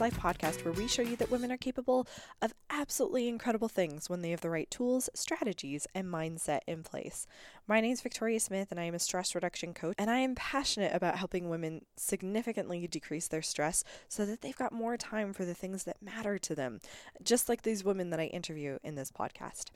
Life podcast, where we show you that women are capable of absolutely incredible things when they have the right tools, strategies, and mindset in place. My name is Victoria Smith, and I am a stress reduction coach, and I am passionate about helping women significantly decrease their stress so that they've got more time for the things that matter to them, just like these women that I interview in this podcast.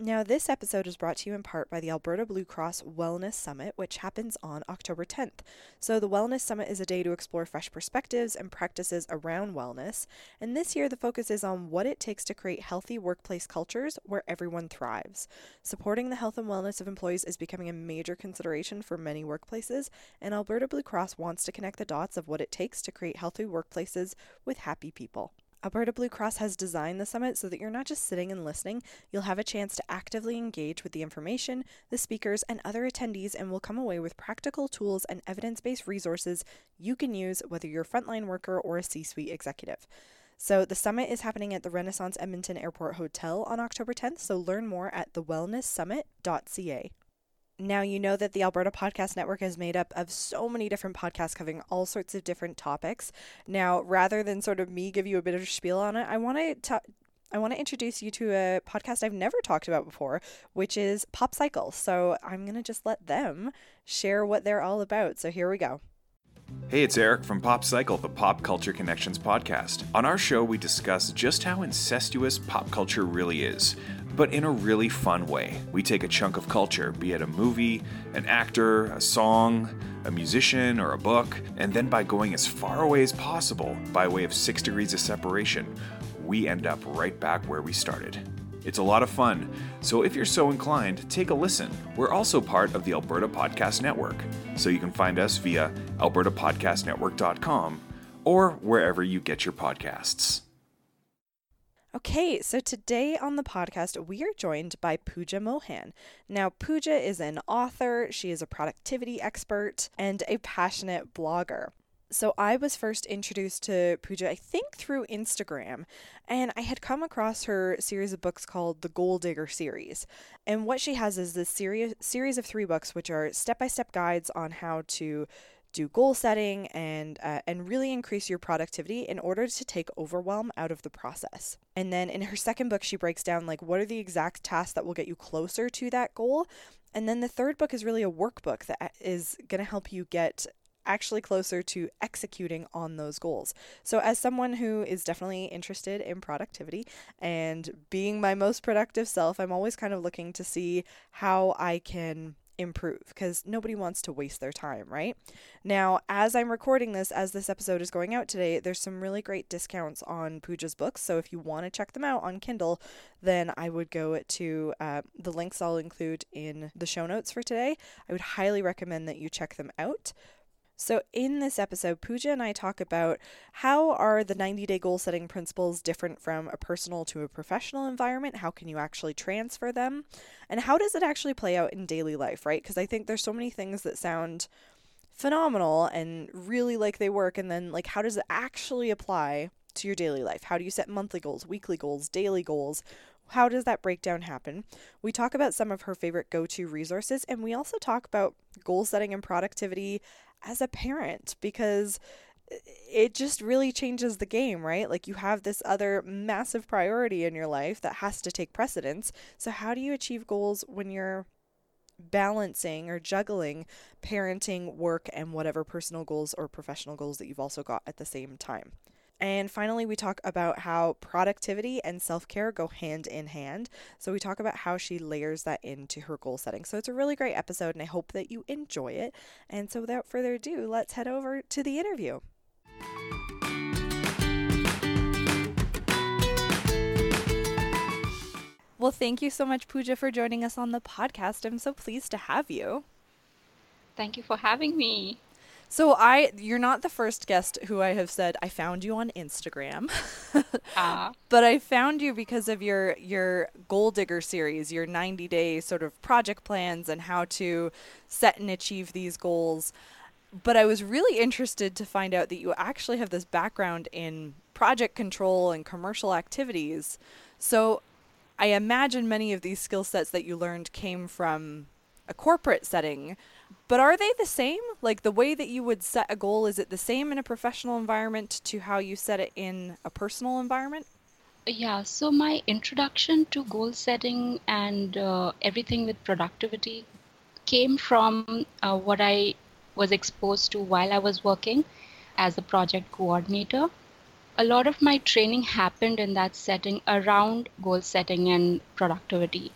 Now, this episode is brought to you in part by the Alberta Blue Cross Wellness Summit, which happens on October 10th. So, the Wellness Summit is a day to explore fresh perspectives and practices around wellness. And this year, the focus is on what it takes to create healthy workplace cultures where everyone thrives. Supporting the health and wellness of employees is becoming a major consideration for many workplaces, and Alberta Blue Cross wants to connect the dots of what it takes to create healthy workplaces with happy people. Alberta Blue Cross has designed the summit so that you're not just sitting and listening, you'll have a chance to actively engage with the information, the speakers, and other attendees, and will come away with practical tools and evidence based resources you can use whether you're a frontline worker or a C suite executive. So, the summit is happening at the Renaissance Edmonton Airport Hotel on October 10th, so learn more at thewellnesssummit.ca. Now, you know that the Alberta Podcast Network is made up of so many different podcasts covering all sorts of different topics. Now, rather than sort of me give you a bit of spiel on it, I want to I want to introduce you to a podcast I've never talked about before, which is Pop Cycle. So I'm going to just let them share what they're all about. So here we go. Hey, it's Eric from Pop Cycle, the Pop Culture Connections podcast. On our show, we discuss just how incestuous pop culture really is but in a really fun way. We take a chunk of culture, be it a movie, an actor, a song, a musician, or a book, and then by going as far away as possible, by way of six degrees of separation, we end up right back where we started. It's a lot of fun, so if you're so inclined, take a listen. We're also part of the Alberta Podcast Network, so you can find us via albertapodcastnetwork.com or wherever you get your podcasts. Okay, so today on the podcast, we are joined by Pooja Mohan. Now, Pooja is an author, she is a productivity expert, and a passionate blogger. So, I was first introduced to Pooja, I think, through Instagram, and I had come across her series of books called the Goal Digger series. And what she has is this series, series of three books, which are step by step guides on how to do goal setting and uh, and really increase your productivity in order to take overwhelm out of the process. And then in her second book she breaks down like what are the exact tasks that will get you closer to that goal. And then the third book is really a workbook that uh, going to help you get actually closer to executing on those goals. So, as someone who is definitely interested in productivity and being my most productive self, I'm always kind of looking to see how I can improve because nobody wants to waste their time, right? Now, as I'm recording this, as this episode is going out today, there's some really great discounts on Pooja's books. So if you want to check them out on Kindle, then I would go to uh, the links I'll include in the show notes for today. I would highly recommend that you check them out. So in this episode, Pooja and I talk about how are the 90-day goal setting principles different from a personal to a professional environment? How can you actually transfer them? And how does it actually play out in daily life, right? Because I think there's so many things that sound phenomenal and really like they work and then like how does it actually apply to your daily life? How do you set monthly goals, weekly goals, daily goals? How does that breakdown happen? We talk about some of her favorite go to resources, and we also talk about goal setting and productivity as a parent because it just really changes the game, right? Like you have this other massive priority in your life that has to take precedence. So, how do you achieve goals when you're balancing or juggling parenting, work, and whatever personal goals or professional goals that you've also got at the same time? And finally, we talk about how productivity and self care go hand in hand. So, we talk about how she layers that into her goal setting. So, it's a really great episode, and I hope that you enjoy it. And so, without further ado, let's head over to the interview. Well, thank you so much, Pooja, for joining us on the podcast. I'm so pleased to have you. Thank you for having me. So I you're not the first guest who I have said I found you on Instagram. uh. But I found you because of your your goal digger series, your 90 day sort of project plans and how to set and achieve these goals. But I was really interested to find out that you actually have this background in project control and commercial activities. So I imagine many of these skill sets that you learned came from a corporate setting But are they the same? Like the way that you would set a goal, is it the same in a professional environment to how you set it in a personal environment? Yeah, so my introduction to goal setting and uh, everything with productivity came from uh, what I was exposed to while I was working as a project coordinator. A lot of my training happened in that setting around goal setting and productivity.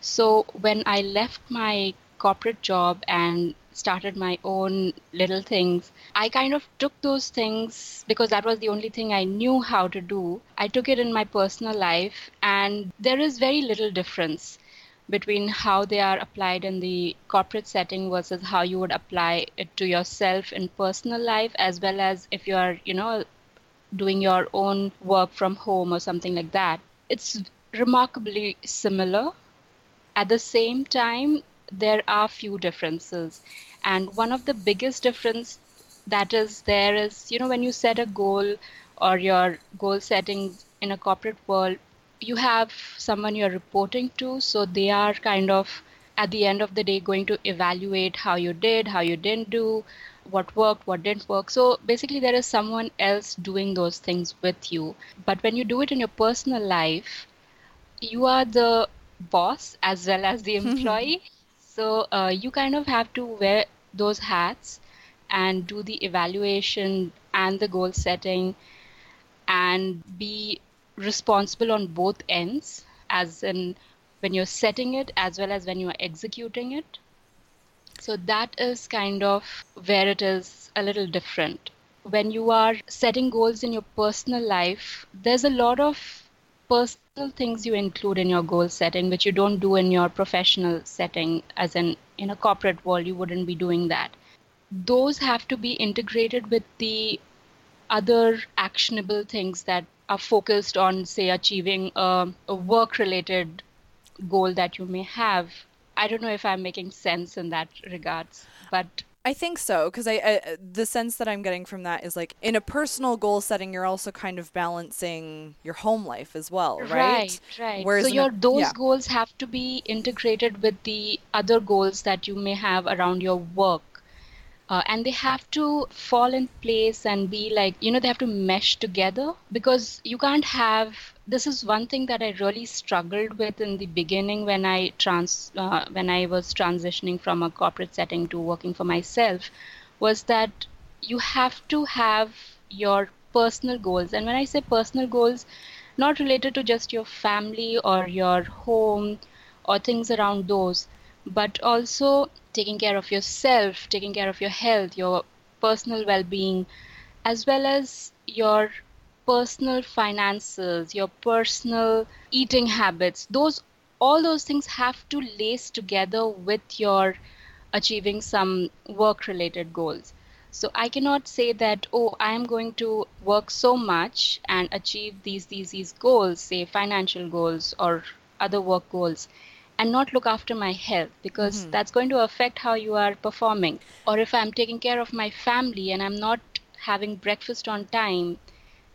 So when I left my corporate job and started my own little things, I kind of took those things because that was the only thing I knew how to do. I took it in my personal life, and there is very little difference between how they are applied in the corporate setting versus how you would apply it to yourself in personal life as well as if you are you know doing your own work from home or something like that it's remarkably similar at the same time there are few differences. And one of the biggest difference that is there is you know when you set a goal or your goal setting in a corporate world you have someone you're reporting to. So they are kind of at the end of the day going to evaluate how you did how you didn't do what worked what didn't work. So basically there is someone else doing those things with you. But when you do it in your personal life you are the boss as well as the employee so uh, you kind of have to wear those hats and do the evaluation and the goal setting and be responsible on both ends, as in when you're setting it as well as when you're executing it. So that is kind of where it is a little different. When you are setting goals in your personal life, there's a lot of personal things you include in your goal setting which you don't do in your professional setting as in in a corporate world you wouldn't be doing that. Those have to be integrated with the other actionable things that are focused on say achieving a, a work related goal that you may have. I don't know if i'm making sense in that regards but I think so because I, I uh, the sense that I'm getting from that is like in a personal goal setting, you're also kind of balancing your home life as well, right? Right, right. Whereas so your a, those yeah. goals have to be integrated with the other goals that you may have around your work uh, and they have to fall in place and be like you know they have to mesh together because you can't have this is one thing that i really struggled with in the beginning when i trans uh, when i was transitioning from a corporate setting to working for myself was that you have to have your personal goals. And when i say personal goals not related to just your family or your home or things around those but also taking care of yourself, taking care of your health, your personal well being, as well as your personal finances, your personal eating habits. Those all those things have to lace together with your achieving some work related goals. So I cannot say that, oh, I am going to work so much and achieve these, these, these goals, say financial goals or other work goals and not look after my health because mm-hmm. that's going to affect how you are performing. Or if I'm taking care of my family and I'm not having breakfast on time,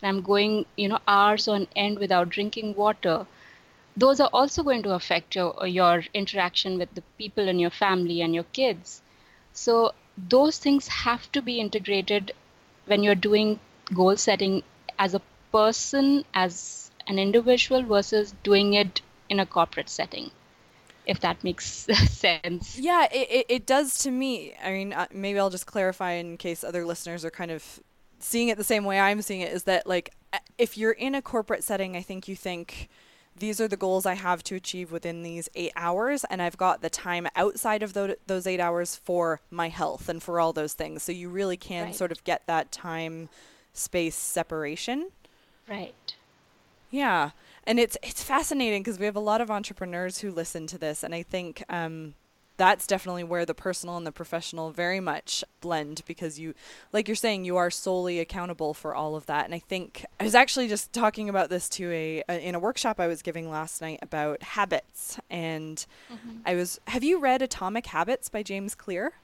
and I'm going, you know, hours on end without drinking water, those are also going to affect your your interaction with the people in your family and your kids. So those things have to be integrated when you're doing goal setting as a person, as an individual versus doing it in a corporate setting if that makes sense. Yeah, it, it, it, does to me. I mean, uh, maybe I'll just clarify in case other listeners are kind of seeing it the same way I'm seeing it is that, like, if you're in a corporate setting, I think you think these are the goals I have to achieve within these eight hours, and I've got the time outside of those, those eight hours for my health and for all those things. So you really can right. sort of get that time space separation. Right. Yeah and it's it's fascinating because we have a lot of entrepreneurs who listen to this, and I think um, that's definitely where the personal and the professional very much blend because you, like you're saying, you are solely accountable for all of that. And I think I was actually just talking about this to a, a in a workshop I was giving last night about habits, and mm-hmm. I was. Have you read Atomic Habits by James Clear?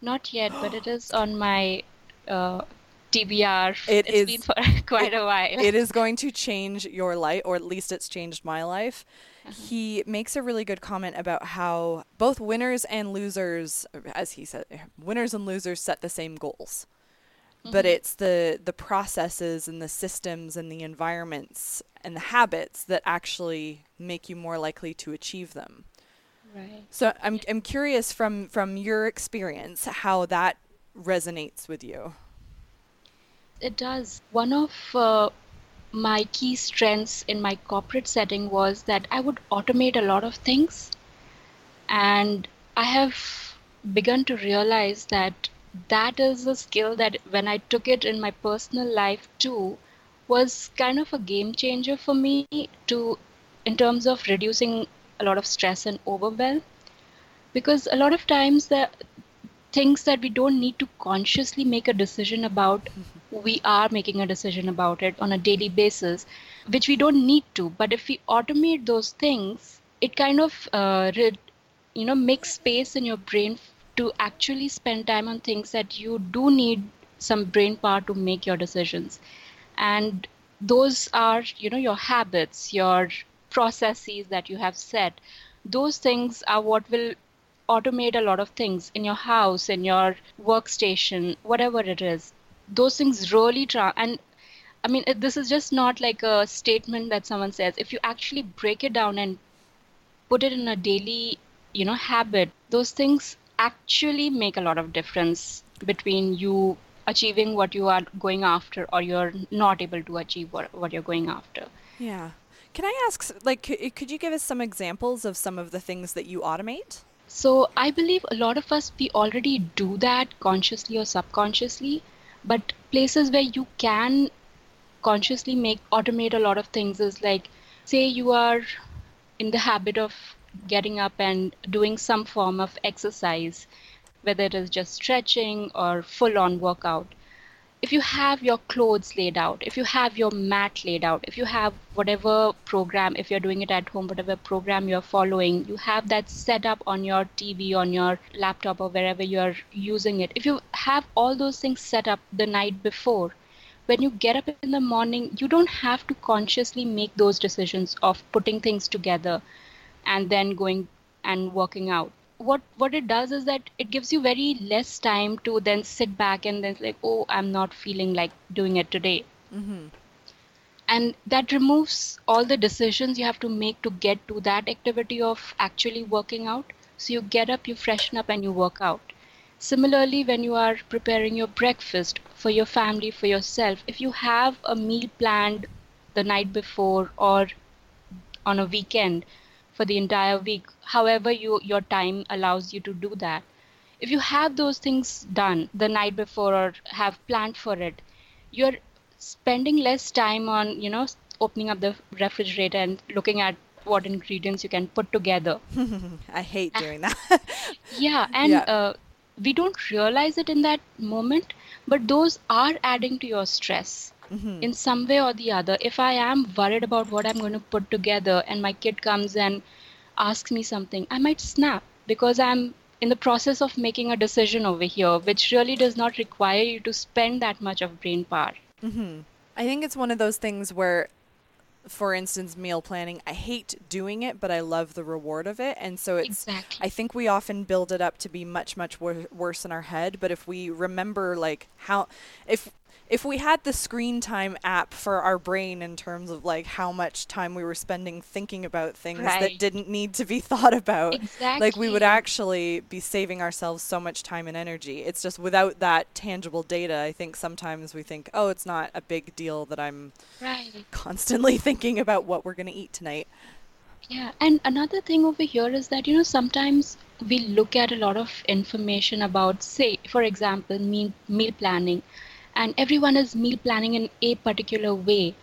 Not yet, but it is on my uh, TBR. It it's is- been for quite a while. it is going to change your life, or at least it's changed my life. Uh-huh. He makes a really good comment about how both winners and losers, as he said, winners and losers set the same goals. But Mm-hmm. it's the the processes and the systems and the environments and the habits that actually make you more likely to achieve them. right. So I'm I'm curious from from your experience how that resonates with you. It does. One of uh, my key strengths in my corporate setting was that I would automate a lot of things. And I have begun to realize that that is a skill that when I took it in my personal life too was kind of a game changer for me to in terms of reducing a lot of stress and overwhelm because a lot of times the things that we don't need to consciously make a decision about we are making a decision about it on a daily basis which we don't need to. But if we automate those things it kind of uh, you know makes space in your brain to actually spend time on things that you do need some brain power to make your decisions. And those are you know your habits your processes that you have set. Those things are what will automate a lot of things in your house in your workstation whatever it is those things really try and i mean it, this is just not like a statement that someone says if you actually break it down and put it in a daily you know habit those things actually make a lot of difference between you achieving what you are going after or you're not able to achieve what, what you're going after Yeah. Can I ask, like, c- could you give us some examples of some of the things that you automate? So I believe a lot of us we already do that consciously or subconsciously, but places where you can consciously make automate a lot of things is like say you are in the habit of getting up and doing some form of exercise, whether it is just stretching or full on workout. If you have your clothes laid out, if you have your mat laid out, if you have whatever program, if you're doing it at home, whatever program you're following, you have that set up on your TV, on your laptop, or wherever you're using it. If you have all those things set up the night before, when you get up in the morning, you don't have to consciously make those decisions of putting things together and then going and working out. What what it does is that it gives you very less time to then sit back and then like, oh, I'm not feeling like doing it today. Mm-hmm. And that removes all the decisions you have to make to get to that activity of actually working out. So you get up, you freshen up, and you work out. Similarly, when you are preparing your breakfast for your family, for yourself, if you have a meal planned the night before or on a weekend for the entire week, however you your time allows you to do that. If you have those things done the night before or have planned for it, you're spending less time on, you know, opening up the refrigerator and looking at what ingredients you can put together. I hate doing that. Yeah, and Yeah. uh, we don't realize it in that moment, but those are adding to your stress in some way or the other. If I am worried about what I'm going to put together and my kid comes and asks me something, I might snap because I'm in the process of making a decision over here, which really does not require you to spend that much of brain power. Mm-hmm. I think it's one of those things where, for instance, meal planning, I hate doing it, but I love the reward of it. And so it's, Exactly. I think we often build it up to be much, much wor- worse in our head. But if we remember, like, how, if, if we had the screen time app for our brain in terms of like how much time we were spending thinking about things that didn't need to be thought about, like we would actually be saving ourselves so much time and energy. It's just without that tangible data, I think sometimes we think, oh, it's not a big deal that I'm Right. constantly thinking about what we're going to eat tonight. Yeah, and another thing over here is that, you know, sometimes we look at a lot of information about, say, for example, meal, meal planning, and everyone is meal planning in a particular way.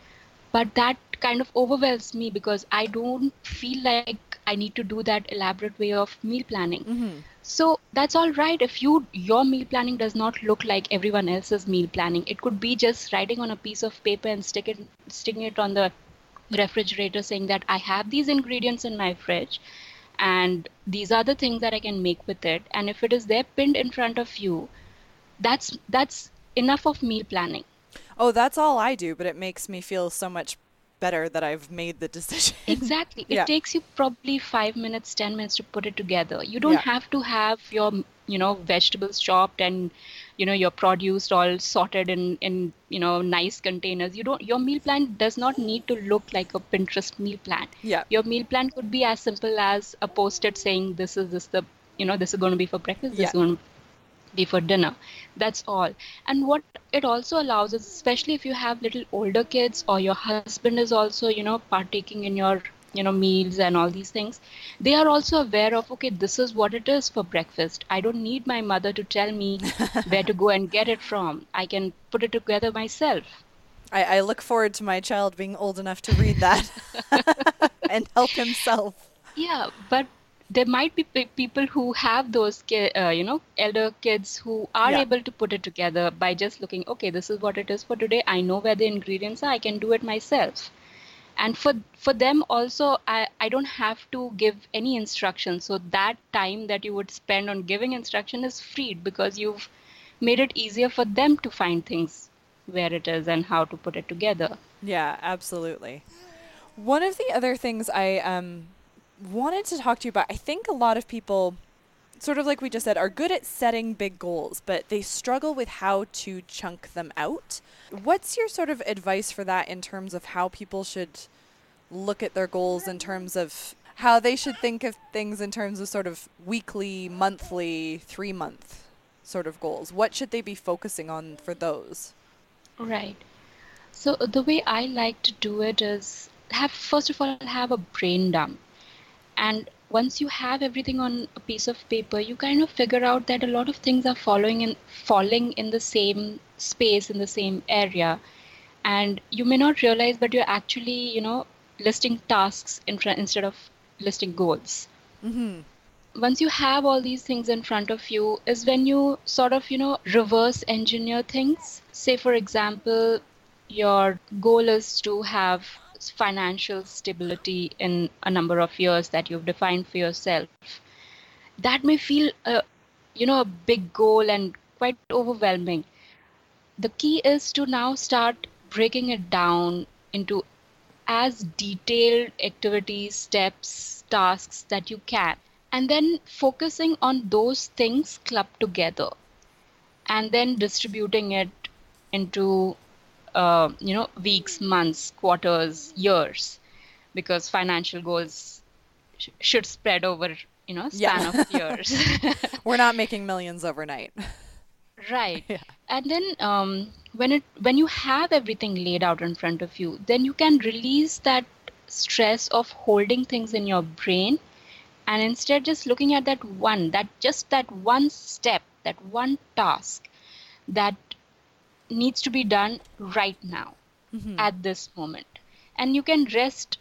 But that kind of overwhelms me because I don't feel like I need to do that elaborate way of meal planning. Mm-hmm. So that's all right if you your meal planning does not look like everyone else's meal planning. It could be just writing on a piece of paper and stick it sticking it on the refrigerator saying that I have these ingredients in my fridge and these are the things that I can make with it. And if it is there pinned in front of you, that's that's enough of meal planning. Oh, that's all I do, but it makes me feel so much better that I've made the decision. Exactly. It Yeah. takes you probably five minutes, 10 minutes to put it together. You don't Yeah. have to have your, you know, vegetables chopped and, you know, your produce all sorted in, in, you know, nice containers. You don't, your meal plan does not need to look like a Pinterest meal plan. Yeah. Your meal plan could be as simple as a post-it saying, this is this the, you know, this is going to be for breakfast, this Yeah. is going to be for dinner. That's all. And what it also allows is, especially if you have little older kids or your husband is also, you know, partaking in your, you know, meals and all these things, they are also aware of, okay, this is what it is for breakfast. I don't need my mother to tell me where to go and get it from. I can put it together myself. I, I look forward to my child being old enough to read that and help himself. Yeah, but there might be pe- people who have those, ki- uh, you know, elder kids who are Yeah. able to put it together by just looking, okay, this is what it is for today. I know where the ingredients are. I can do it myself. And for for them also, I, I don't have to give any instructions. So that time that you would spend on giving instruction is freed because you've made it easier for them to find things where it is and how to put it together. Yeah, absolutely. One of the other things I um, wanted to talk to you about, I think a lot of people, sort of like we just said, are good at setting big goals, but they struggle with how to chunk them out. What's your sort of advice for that in terms of how people should look at their goals in terms of how they should think of things in terms of sort of weekly, monthly, three month sort of goals? What should they be focusing on for those? Right. So the way I like to do it is have first of all have a brain dump. And once you have everything on a piece of paper, you kind of figure out that a lot of things are following in falling in the same space in the same area. And you may not realize, but you're actually, you know, listing tasks in front instead of listing goals Mm-hmm. once you have all these things in front of you is when you sort of you know reverse engineer things say for example your goal is to have financial stability in a number of years that you've defined for yourself. That may feel a you know a big goal and quite overwhelming. The key is to now start breaking it down into as detailed activities, steps, tasks that you can, and then focusing on those things clubbed together, and then distributing it into uh, you know weeks, months, quarters, years, because financial goals sh- should spread over you know span Yeah. of years. We're not making millions overnight. Right. Yeah. And then um, when it when you have everything laid out in front of you, then you can release that stress of holding things in your brain and instead just looking at that one, that just that one step, that one task that needs to be done right now Mhm. at this moment. And you can rest,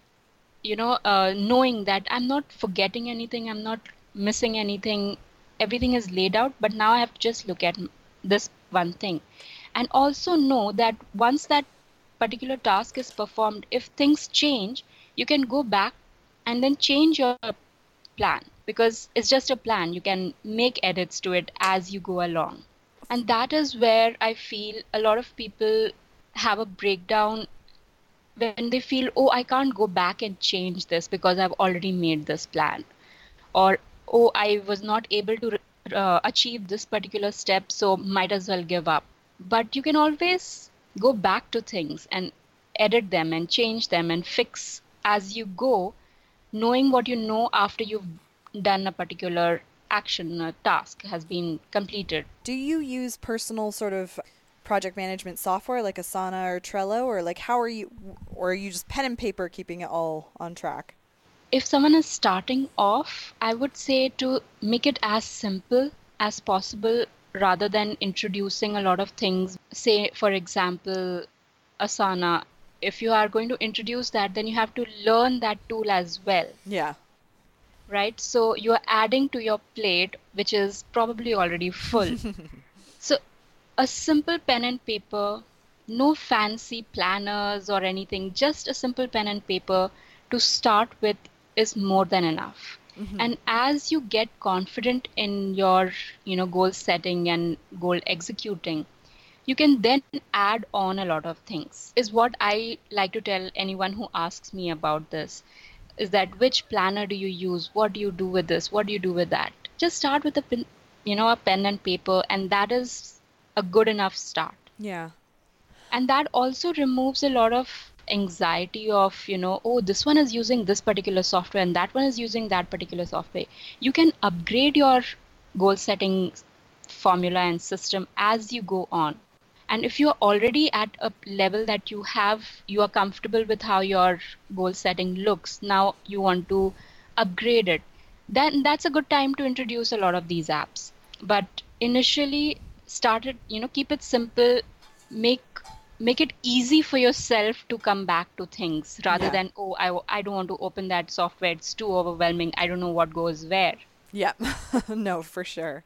you know, uh, knowing that I'm not forgetting anything, I'm not missing anything, everything is laid out, but now I have to just look at this one thing. And also know that once that particular task is performed, if things change, you can go back and then change your plan because it's just a plan. You can make edits to it as you go along. And that is where I feel a lot of people have a breakdown when they feel, oh, I can't go back and change this because I've already made this plan. Or, oh, I was not able to uh, achieve this particular step, so might as well give up. But you can always go back to things and edit them and change them and fix as you go, knowing what you know after you've done a particular action, a task has been completed. Do you use personal sort of project management software like Asana or Trello, or like how are you, or are you just pen and paper keeping it all on track? if someone is starting off, I would say to make it as simple as possible rather than introducing a lot of things. Say, for example, Asana. If you are going to introduce that, then you have to learn that tool as well, Yeah. Right? So you're adding to your plate, which is probably already full. So a simple pen and paper, no fancy planners or anything, just a simple pen and paper to start with is more than enough. Mm-hmm. And as you get confident in your, you know, goal setting and goal executing, you can then add on a lot of things is what i like to tell anyone who asks me about this is that which planner do you use? What do you do with this? What do you do with that? Just start with a pen, you know a pen and paper and that is a good enough start. Yeah. and that also removes a lot of anxiety of you know oh this one is using this particular software and that one is using that particular software. You can upgrade your goal setting formula and system as you go on and if you're already at a level that you have you are comfortable with how your goal setting looks now you want to upgrade it then that's a good time to introduce a lot of these apps but initially start it you know keep it simple make make it easy for yourself to come back to things rather Yeah. than oh I, I don't want to open that software it's too overwhelming i don't know what goes where Yep. no, for sure.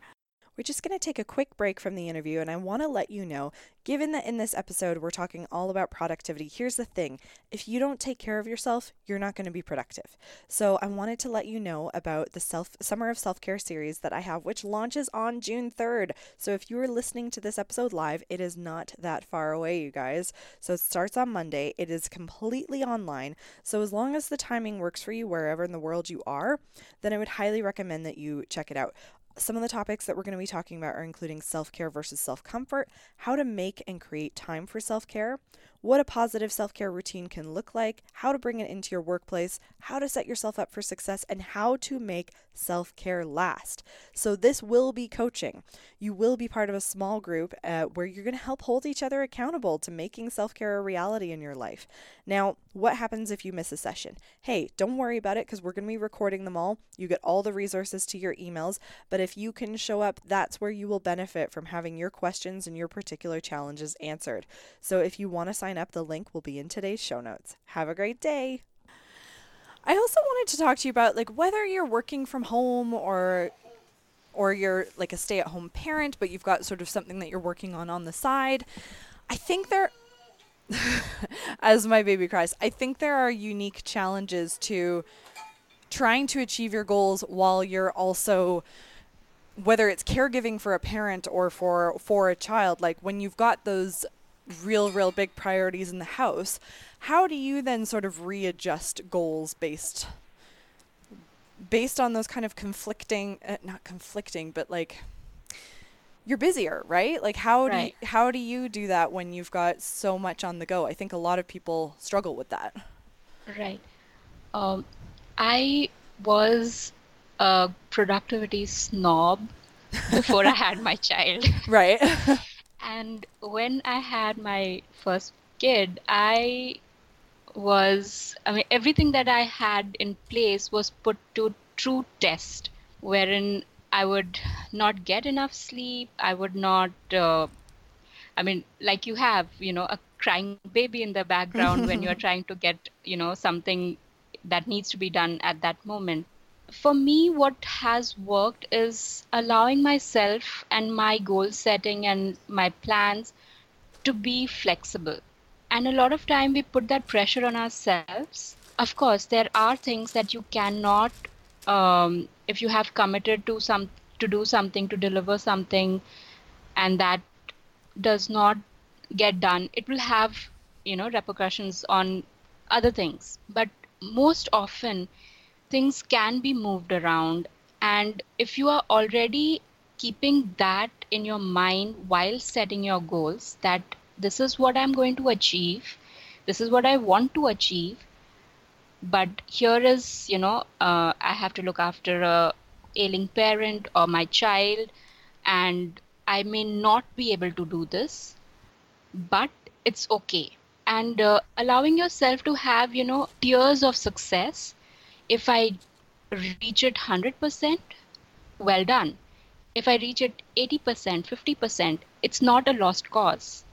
We're just going to take a quick break from the interview, and I want to let you know given that in this episode we're talking all about productivity, here's the thing if you don't take care of yourself, you're not going to be productive. So I wanted to let you know about the self Summer of Self Care series that I have, which launches on June 3rd. So if you are listening to this episode live, it is not that far away, you guys. So it starts on Monday, it is completely online. So as long as the timing works for you wherever in the world you are, then I would highly recommend that you check it out. Some of the topics that we're going to be talking about are including self care versus self comfort, how to make and create time for self care, what a positive self care routine can look like, how to bring it into your workplace, how to set yourself up for success, and how to make self care last. So, this will be coaching. You will be part of a small group uh, where you're going to help hold each other accountable to making self care a reality in your life. Now, what happens if you miss a session? Hey, don't worry about it because we're going to be recording them all. You get all the resources to your emails, but if you can show up, that's where you will benefit from having your questions and your particular challenges answered. So if you want to sign up, the link will be in today's show notes. Have a great day. I also wanted to talk to you about like whether you're working from home or or you're like a stay-at-home parent but you've got sort of something that you're working on on the side. I think there as my baby cries, I think there are unique challenges to trying to achieve your goals while you're also whether it's caregiving for a parent or for for a child like when you've got those real real big priorities in the house how do you then sort of readjust goals based based on those kind of conflicting uh, not conflicting but like you're busier right like how do Right. you, how do you do that when you've got so much on the go i think a lot of people struggle with that Right. Um, I was a productivity snob before I had my child. right And when I had my first kid, I was, I mean, everything that I had in place was put to true test, wherein I would not get enough sleep. I would not, uh, I mean, like you have, you know, a crying baby in the background when you're trying to get, you know, something that needs to be done at that moment. For me, what has worked is allowing myself and my goal setting and my plans to be flexible. And a lot of time we put that pressure on ourselves. Of course, there are things that you cannot, um, if you have committed to some to do something to deliver something, and that does not get done, it will have you know repercussions on other things. But most often, things can be moved around, and if you are already keeping that in your mind while setting your goals, that this is what I'm going to achieve, this is what I want to achieve, but here is you know uh, i have to look after a ailing parent or my child and i may not be able to do this but it's okay. And uh, allowing yourself to have you know tiers of success if i reach it 100% well done if i reach it 80% 50% it's not a lost cause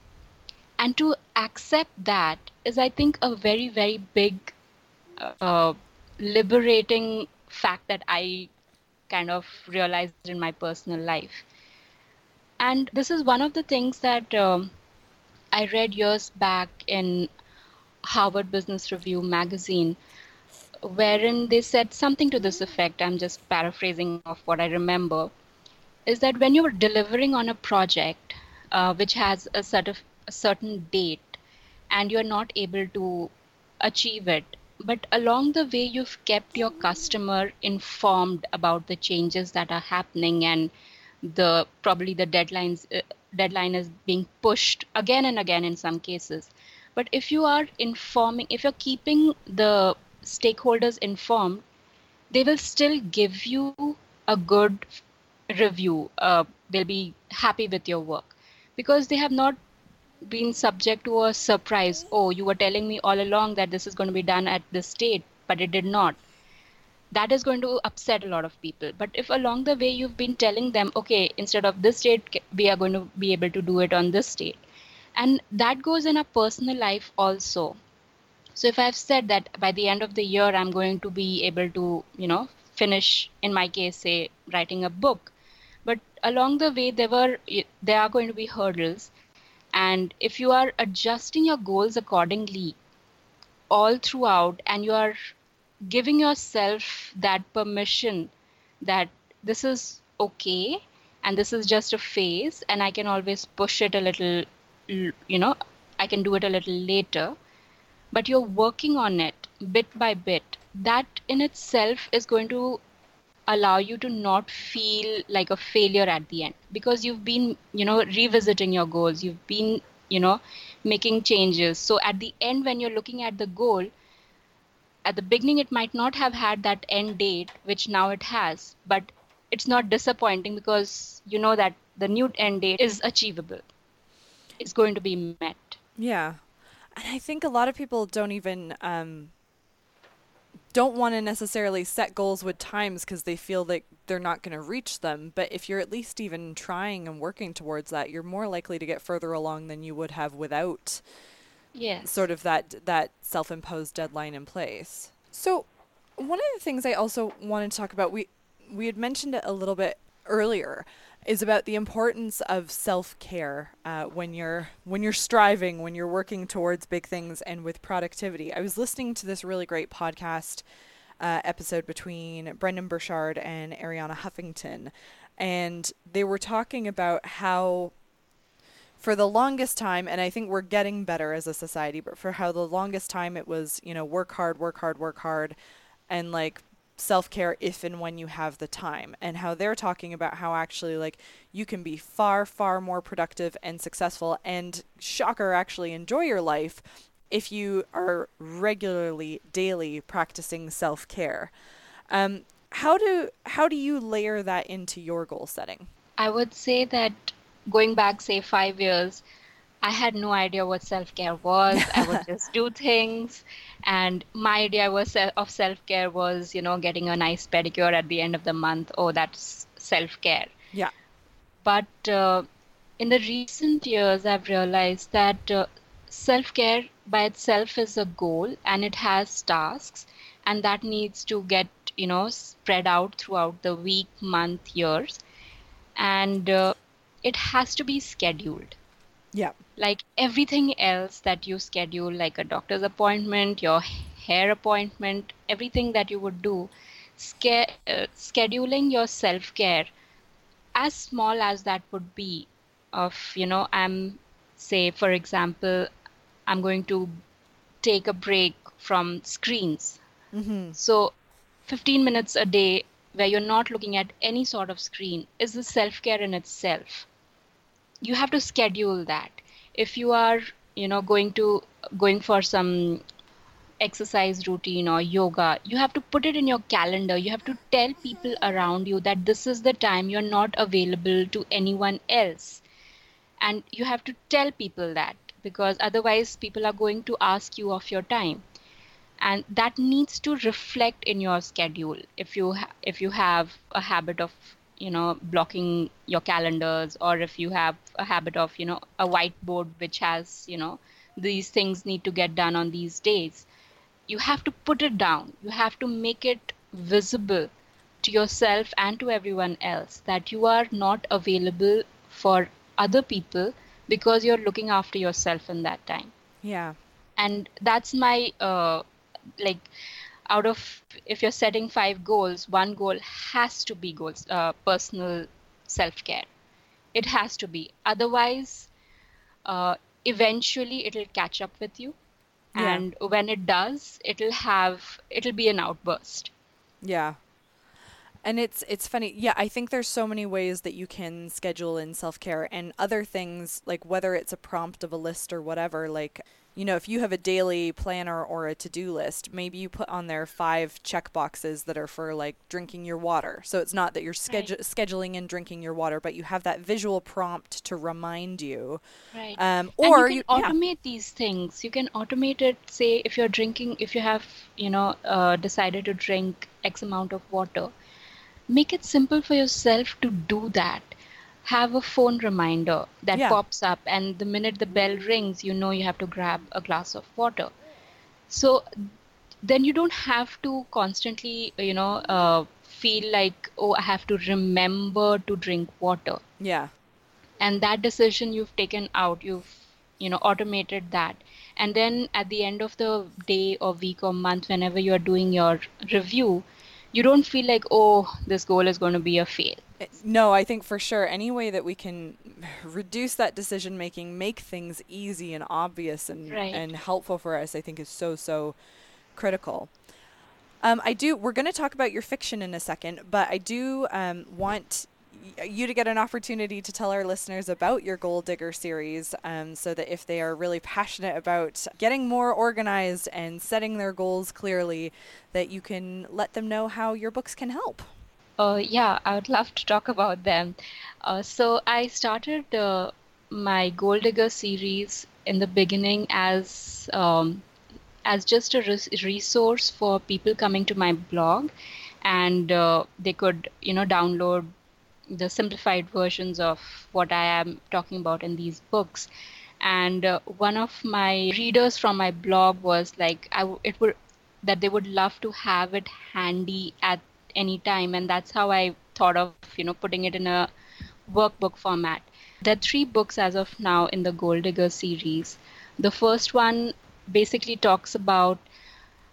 and to accept that is i think a very very big uh, liberating fact that I kind of realized in my personal life. And this is one of the things that um, I read years back in Harvard Business Review magazine, wherein they said something to this effect. I'm just paraphrasing of what I remember. Is that when you're delivering on a project, uh, which has a sort of a certain date and you're not able to achieve it but along the way you've kept your customer informed about the changes that are happening and the probably the deadlines uh, deadline is being pushed again and again in some cases but if you are informing if you're keeping the stakeholders informed they will still give you a good review uh, they'll be happy with your work. Because they have not been subject to a surprise oh you were telling me all along that this is going to be done at this date but it did not. That is going to upset a lot of people. But if along the way you've been telling them okay instead of this date we are going to be able to do it on this date and that goes in a personal life also so if i've said that by the end of the year i'm going to be able to you know finish in my case say writing a book. But along the way there were there are going to be hurdles. And if you are adjusting your goals accordingly all throughout and you are giving yourself that permission that this is okay and this is just a phase and i can always push it a little you know i can do it a little later but you're working on it bit by bit that in itself is going to allow you to not feel like a failure at the end. Because you've been you know revisiting your goals. You've been you know making changes. So at the end when you're looking at the goal at the beginning it might not have had that end date which now it has. But it's not disappointing because you know that the new end date is achievable. It's going to be met. Yeah and i think a lot of people don't even um, don't want to necessarily set goals with times because they feel like they're not going to reach them but if you're at least even trying and working towards that you're more likely to get further along than you would have without yes. sort of that that self-imposed deadline in place. So, one of the things I also wanted to talk about we we had mentioned it a little bit earlier is about the importance of self-care uh, when you're when you're striving when you're working towards big things and with productivity. I was listening to this really great podcast uh, episode between Brendon Burchard and Arianna Huffington, and they were talking about how for the longest time, and I think we're getting better as a society, but for how the longest time it was, you know, work hard, work hard, work hard, and like self care if and when you have the time, and how they're talking about how actually like you can be far, far more productive and successful, and shocker, actually enjoy your life if you are regularly, daily practicing self care. Um, how do how do you layer that into your goal setting? I would say that going back, say, five years, I had no idea what self care was. I would just do things. And my idea was of self care was, you know, getting a nice pedicure at the end of the month. Oh, that's self care. Yeah. But uh, in the recent years, I've realized that uh, self care by itself is a goal and it has tasks, and that needs to get, you know, spread out throughout the week, month, years. And uh, it has to be scheduled. Yeah. Like everything else that you schedule, like a doctor's appointment, your hair appointment, everything that you would do, ske- uh, scheduling your self care, as small as that would be, of, you know, I'm, say, for example, I'm going to take a break from screens. Mm-hmm. So 15 minutes a day where you're not looking at any sort of screen is the self care in itself you have to schedule that. If you are you know going to going for some exercise routine or yoga you have to put it in your calendar. You have to tell people around you that this is the time you're not available to anyone else. And you have to tell people that because otherwise people are going to ask you of your time. And that needs to reflect in your schedule. If you ha- if you have a habit of you know blocking your calendars or if you have a habit of you know a whiteboard which has you know these things need to get done on these days you have to put it down. You have to make it visible to yourself and to everyone else that you are not available for other people because you're looking after yourself in that time. Yeah. And that's my uh, like out of if you're setting five goals one goal has to be goals uh, personal self-care It has to be. Otherwise, uh, eventually it'll catch up with you. Yeah. And when it does, it'll have, it'll be an outburst. Yeah. And it's it's funny. Yeah, I think there's so many ways that you can schedule in self-care and other things like whether it's a prompt of a list or whatever, like you know, if you have a daily planner or a to-do list, maybe you put on there five check boxes that are for like drinking your water. So it's not that you're schedule scheduling and drinking your water, but you have that visual prompt to remind you. Right. Um, or you you, can yeah. automate these things. You can automate it. Say if you're drinking, if you have, you know, uh, decided to drink X amount of water, make it simple for yourself to do that. Have a phone reminder that Yeah. pops up, and the minute the bell rings, you know you have to grab a glass of water. So then you don't have to constantly, you know, uh, feel like, oh, I have to remember to drink water yeah. and that decision you've taken out you've you know automated that and then at the end of the day or week or month whenever you're doing your review you don't feel like oh this goal is going to be a fail No, I think for sure any way that we can reduce that decision making, make things easy and obvious and Right. and helpful for us, I think is so so critical. Um, I do. We're going to talk about your fiction in a second, but I do um, want y- you to get an opportunity to tell our listeners about your Goal Digger series, um, so that if they are really passionate about getting more organized and setting their goals clearly, that you can let them know how your books can help. Uh, yeah, I would love to talk about them. Uh, so I started uh, my Goal Digger series in the beginning as um, as just a res- resource for people coming to my blog, and uh, they could you know download the simplified versions of what I am talking about in these books. And uh, one of my readers from my blog was like, I w- it would that they would love to have it handy at any time, and that's how I thought of you know putting it in a workbook format. There are three books as of now in the Goal Digger series. The first one basically talks about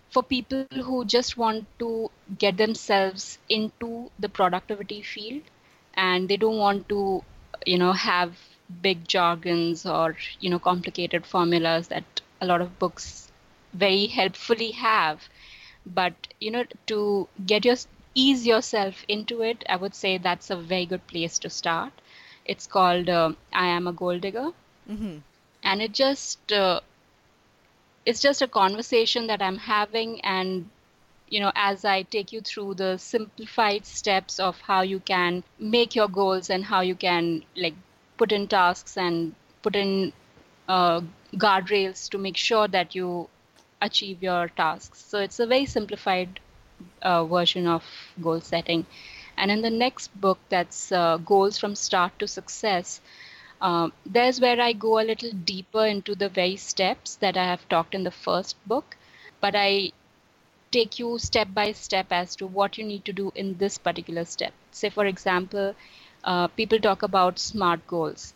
for people who just want to get themselves into the productivity field and they don't want to you know have big jargons or you know complicated formulas that a lot of books very helpfully have but you know to get your ease yourself into it i would say that's a very good place to start. It's called uh, i am a goal digger. Mm-hmm. and it just uh, it's just a conversation that i'm having and you know as i take you through the simplified steps of how you can make your goals and how you can like put in tasks and put in uh, guardrails to make sure that you achieve your tasks. So it's a very simplified uh, version of goal setting and in the next book that's uh, goals from start to success um, there's where I go a little deeper into the very steps that I have talked in the first book, but I take you step by step as to what you need to do in this particular step. Say, for example, uh, people talk about SMART goals,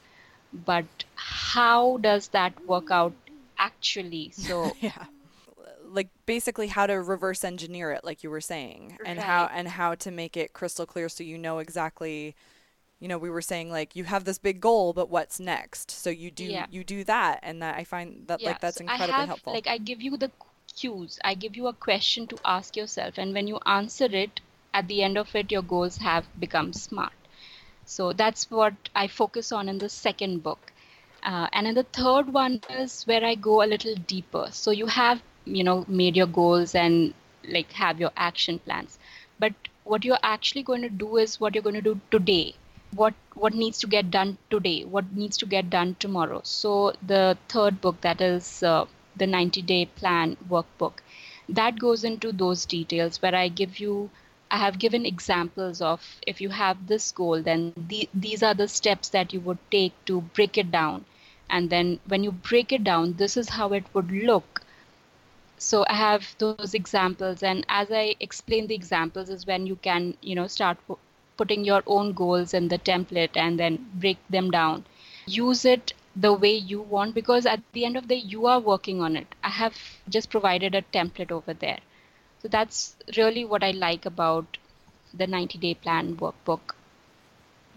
but how does that work out actually? So, yeah like basically how to reverse engineer it like you were saying and how and how to make it crystal clear so you know exactly you know we were saying like you have this big goal but what's next so you do Yeah. you do that and that i find that yeah, like that's so incredibly have, helpful Like I give you the cues. I give you a question to ask yourself, and when you answer it, at the end of it, your goals have become smart. So that's what I focus on in the second book. Uh, and in the third one is where I go a little deeper. So you have, you know, made your goals and like have your action plans. But what you're actually going to do is what you're going to do today. What what needs to get done today? What needs to get done tomorrow? So the third book, that is uh, the 90 day plan workbook, that goes into those details where I give you I have given examples of if you have this goal, then the, these are the steps that you would take to break it down. And then when you break it down, this is how it would look. So I have those examples, and as I explain the examples, is when you can, you know, start pu- putting your own goals in the template and then break them down. Use it the way you want because at the end of the day, you are working on it. I have just provided a template over there. So that's really what I like about the 90 day plan workbook.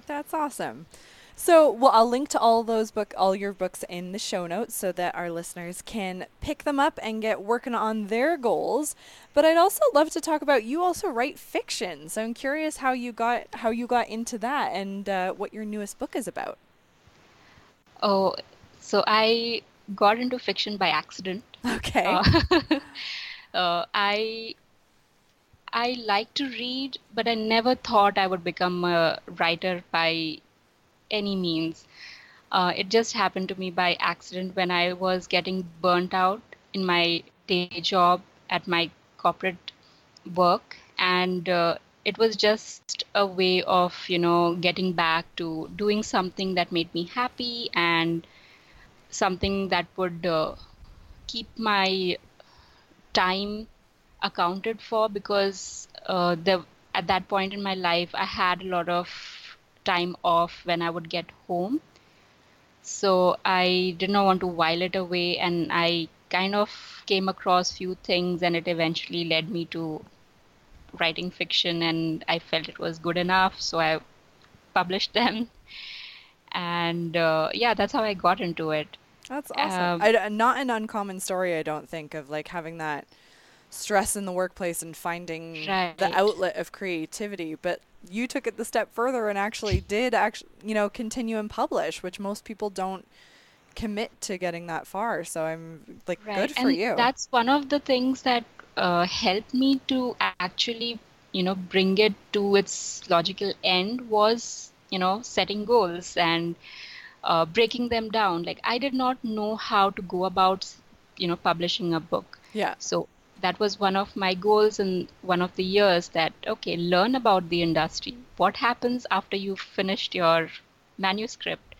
That's awesome. So, well, I'll link to all those book, all your books in the show notes, so that our listeners can pick them up and get working on their goals. But I'd also love to talk about you also write fiction, so I'm curious how you got how you got into that and uh, what your newest book is about. Oh, so I got into fiction by accident. Okay. Uh, uh, I I like to read, but I never thought I would become a writer by any means. Uh, it just happened to me by accident when I was getting burnt out in my day job at my corporate work, and uh, it was just a way of you know getting back to doing something that made me happy and something that would uh, keep my time accounted for because uh, the at that point in my life I had a lot of time off when I would get home. So I did not want to while it away, and I kind of came across few things, and it eventually led me to writing fiction, and I felt it was good enough, so I published them. And uh, yeah, that's how I got into it. That's awesome. Um, I, not an uncommon story, I don't think, of like having that stress in the workplace and finding right. the outlet of creativity. But you took it the step further and actually did actually, you know, continue and publish, which most people don't commit to getting that far. So I'm like, right. good for and you. That's one of the things that uh, helped me to actually, you know, bring it to its logical end was, you know, setting goals and uh, breaking them down. Like I did not know how to go about, you know, publishing a book. Yeah. So that was one of my goals in one of the years that okay learn about the industry. What happens after you've finished your manuscript?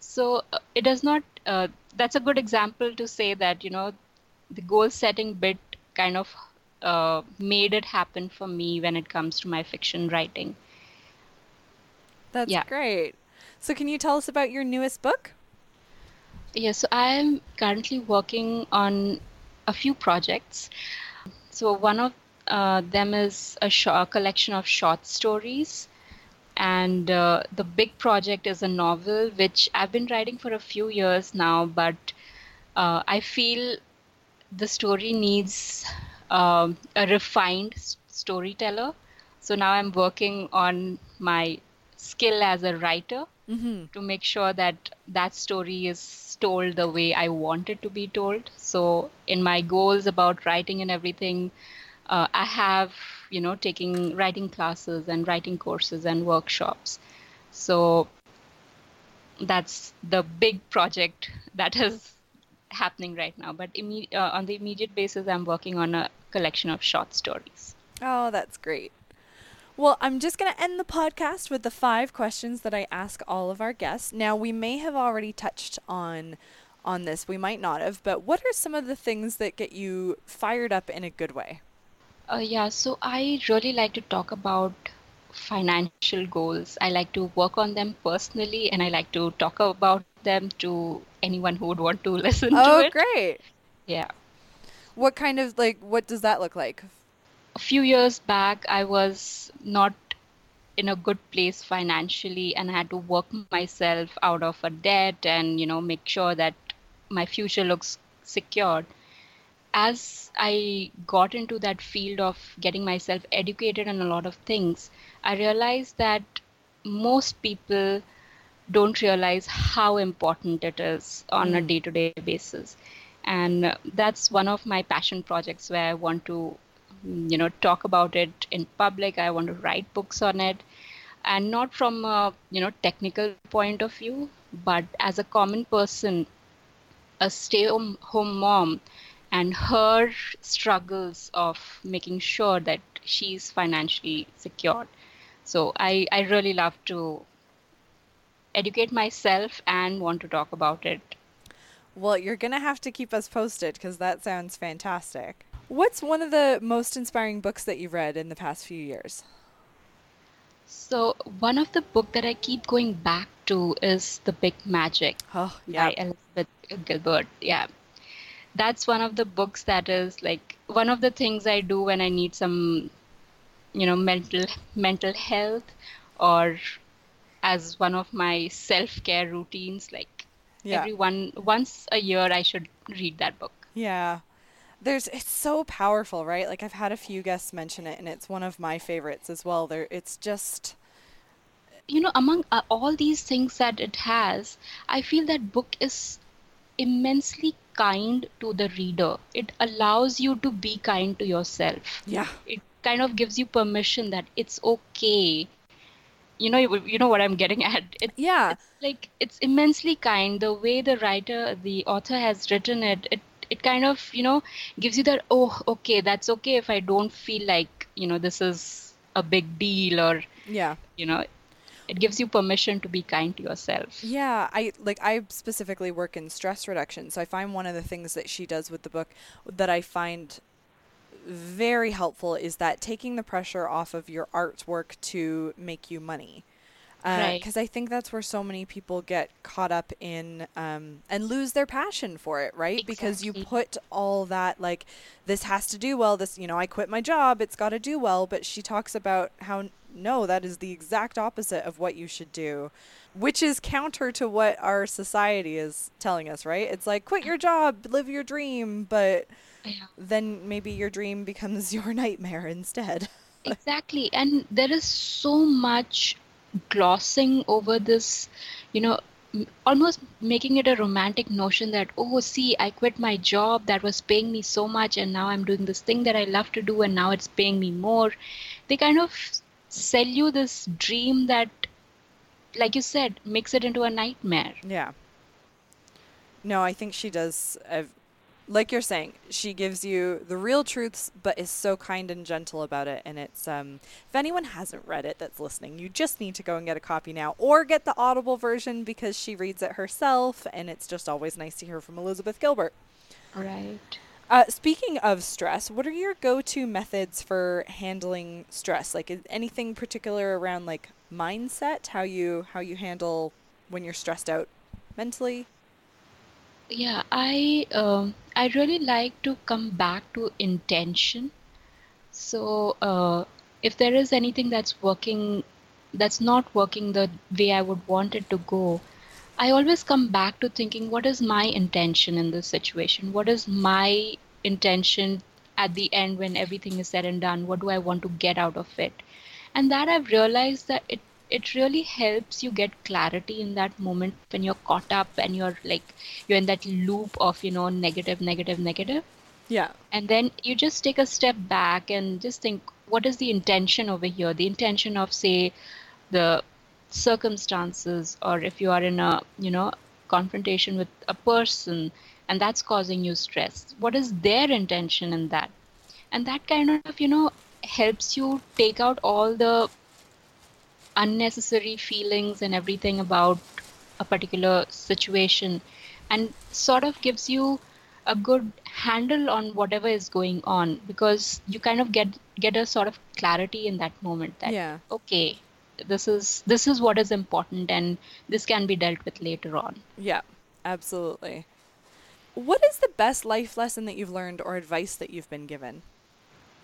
So uh, it does not uh, that's a good example to say that you know the goal setting bit kind of uh, made it happen for me when it comes to my fiction writing. That's yeah. great. So can you tell us about your newest book? Yeah so i'm currently working on a few projects. So one of uh, them is a, sh- a, collection of short stories, and uh, the big project is a novel which I've been writing for a few years now, but uh, I feel the story needs um, a refined s- storyteller. So now I'm working on my skill as a writer mm-hmm. to make sure that that story is told the way I want it to be told. So in my goals about writing and everything, uh, I have you know taking writing classes and writing courses and workshops. So that's the big project that is happening right now. But imme- uh, on the immediate basis, I'm working on a collection of short stories. Oh, that's great. Well, I'm just going to end the podcast with the five questions that I ask all of our guests. Now, we may have already touched on on this. We might not have, but what are some of the things that get you fired up in a good way? Uh, yeah, so I really like to talk about financial goals. I like to work on them personally and I like to talk about them to anyone who would want to listen oh, to it. Oh, great. Yeah. What kind of like what does that look like? A few years back, I was not in a good place financially and I had to work myself out of a debt and, you know, make sure that my future looks secured. As I got into that field of getting myself educated in a lot of things, I realized that most people don't realize how important it is on mm. a day to day basis. And that's one of my passion projects where I want to you know talk about it in public. I want to write books on it. And not from a you know technical point of view but as a common person a stay home mom and her struggles of making sure that she's financially secured. So i i really love to educate myself and want to talk about it. Well you're going to have to keep us posted because that sounds fantastic What's one of the most inspiring books that you've read in the past few years? So one of the book that I keep going back to is The Big Magic oh, yeah. by Elizabeth Gilbert. Yeah. That's one of the books that is like one of the things I do when I need some you know mental mental health or as one of my self-care routines. Like Yeah. everyone, once a year, I should read that book. Yeah. There's it's so powerful, right? Like I've had a few guests mention it and it's one of my favorites as well. There it's just You know, among uh, all these things that it has, I feel that book is immensely kind to the reader. It allows you to be kind to yourself. yeah. It kind of gives you permission that it's okay. You know, you, you know what I'm getting at. It, Yeah. it's like it's immensely kind. The way the writer, the author has written it, it it kind of, you know, gives you that, oh, okay, that's okay if I don't feel like, you know, this is a big deal or, Yeah. you know, it gives you permission to be kind to yourself. Yeah, I like I specifically work in stress reduction, so I find one of the things that she does with the book that I find very helpful is that taking the pressure off of your artwork to make you money. Right. Because I think that's where so many people get caught up in um, and lose their passion for it, right? Because you put all that, like, this has to do well, this, you know, I quit my job, it's got to do well. But she talks about how, no, that is the exact opposite of what you should do, which is counter to what our society is telling us, right? It's like, quit your job, live your dream, but Yeah. then maybe your dream becomes your nightmare instead. Exactly. And there is so much glossing over this, you know, almost making it a romantic notion that, oh, see, I quit my job that was paying me so much, and now I'm doing this thing that I love to do, and now it's paying me more. They kind of sell you this dream that, like you said, makes it into a nightmare. Yeah. No, I think she does. Uh, like you're saying, she gives you the real truths, but is so kind and gentle about it. And it's um, if anyone hasn't read it that's listening, you just need to go and get a copy now, or get the Audible version because she reads it herself, and it's just always nice to hear from Elizabeth Gilbert. Right. Uh, speaking of stress, what are your go-to methods for handling stress? Like is anything particular around like mindset, how you how you handle when you're stressed out mentally? Yeah, I um, I really like to come back to intention. So, uh, if there is anything that's working, that's not working the way I would want it to go, I always come back to thinking, what is my intention in this situation? What is my intention at the end when everything is said and done? What do I want to get out of it? And that I've realized that it it really helps you get clarity in that moment when you're caught up and you're like you're in that loop of, you know, negative, negative, negative. Yeah. And then you just take a step back and just think, what is the intention over here? The intention of, say, the circumstances, or if you are in a, you know, confrontation with a person and that's causing you stress, what is their intention in that? And that kind of, you know, helps you take out all the unnecessary feelings and everything about a particular situation and sort of gives you a good handle on whatever is going on because you kind of get get a sort of clarity in that moment that Yeah. okay this is this is what is important and this can be dealt with later on Yeah, absolutely. What is the best life lesson that you've learned or advice that you've been given?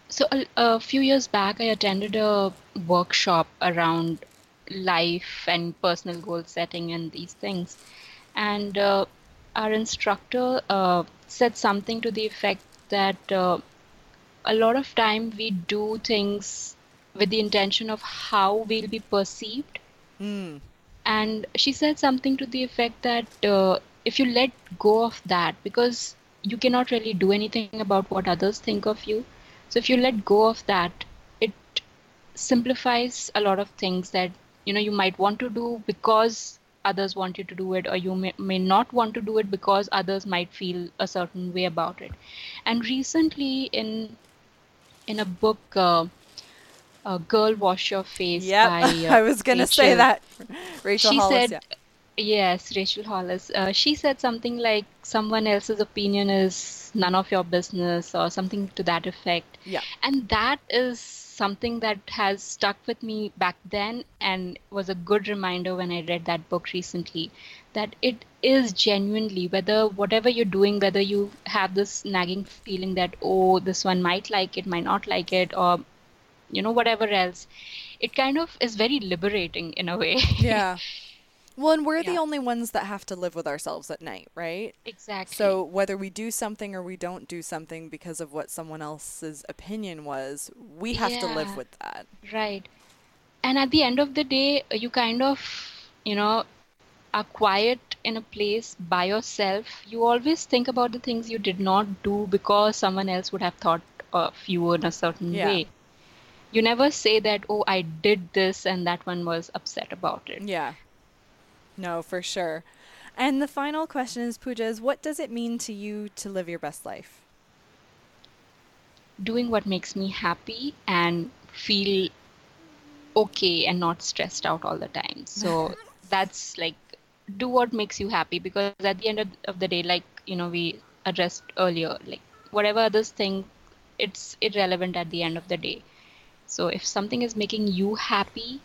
So a, a few years back, I attended a workshop around life and personal goal setting and these things. And uh, our instructor uh, said something to the effect that uh, a lot of time we do things with the intention of how we'll be perceived. Mm. And she said something to the effect that uh, if you let go of that, because you cannot really do anything about what others think of you. So if you let go of that, it simplifies a lot of things that you know you might want to do because others want you to do it, or you may, may not want to do it because others might feel a certain way about it. And recently, in in a book, uh, uh, "Girl Wash Your Face" Yep. by uh, I was going to say that. Rachel she Hollis, said yeah. yes rachel hollis uh, she said something like someone else's opinion is none of your business or something to that effect Yeah. and that is something that has stuck with me back then and was a good reminder when i read that book recently that it is genuinely whether whatever you're doing whether you have this nagging feeling that oh this one might like it might not like it or you know whatever else it kind of is very liberating in a way. Yeah. Well, and we're the only ones that have to live with ourselves at night, right? exactly. So whether we do something or we don't do something because of what someone else's opinion was, we have to live with that. Right. And at the end of the day, you kind of, you know, are quiet in a place by yourself. You always think about the things you did not do because someone else would have thought of you in a certain Yeah. way. You never say that, oh, I did this and that one was upset about it. Yeah. No, for sure. And the final question is, Pooja, is what does it mean to you to live your best life? Doing what makes me happy and feel okay and not stressed out all the time. So that's like do what makes you happy because at the end of, the day, like you know, we addressed earlier, like whatever others think, it's irrelevant at the end of the day. So if something is making you happy,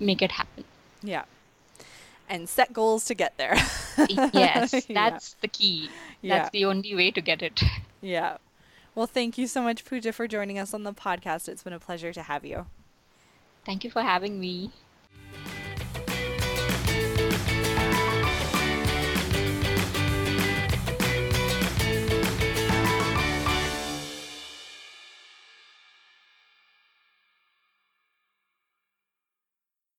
make it happen. Yeah. And set goals to get there. Yes, Yeah. that's the key. Yeah. That's the only way to get it. Yeah. Well, thank you so much, Pooja, for joining us on the podcast. It's been a pleasure to have you. Thank you for having me.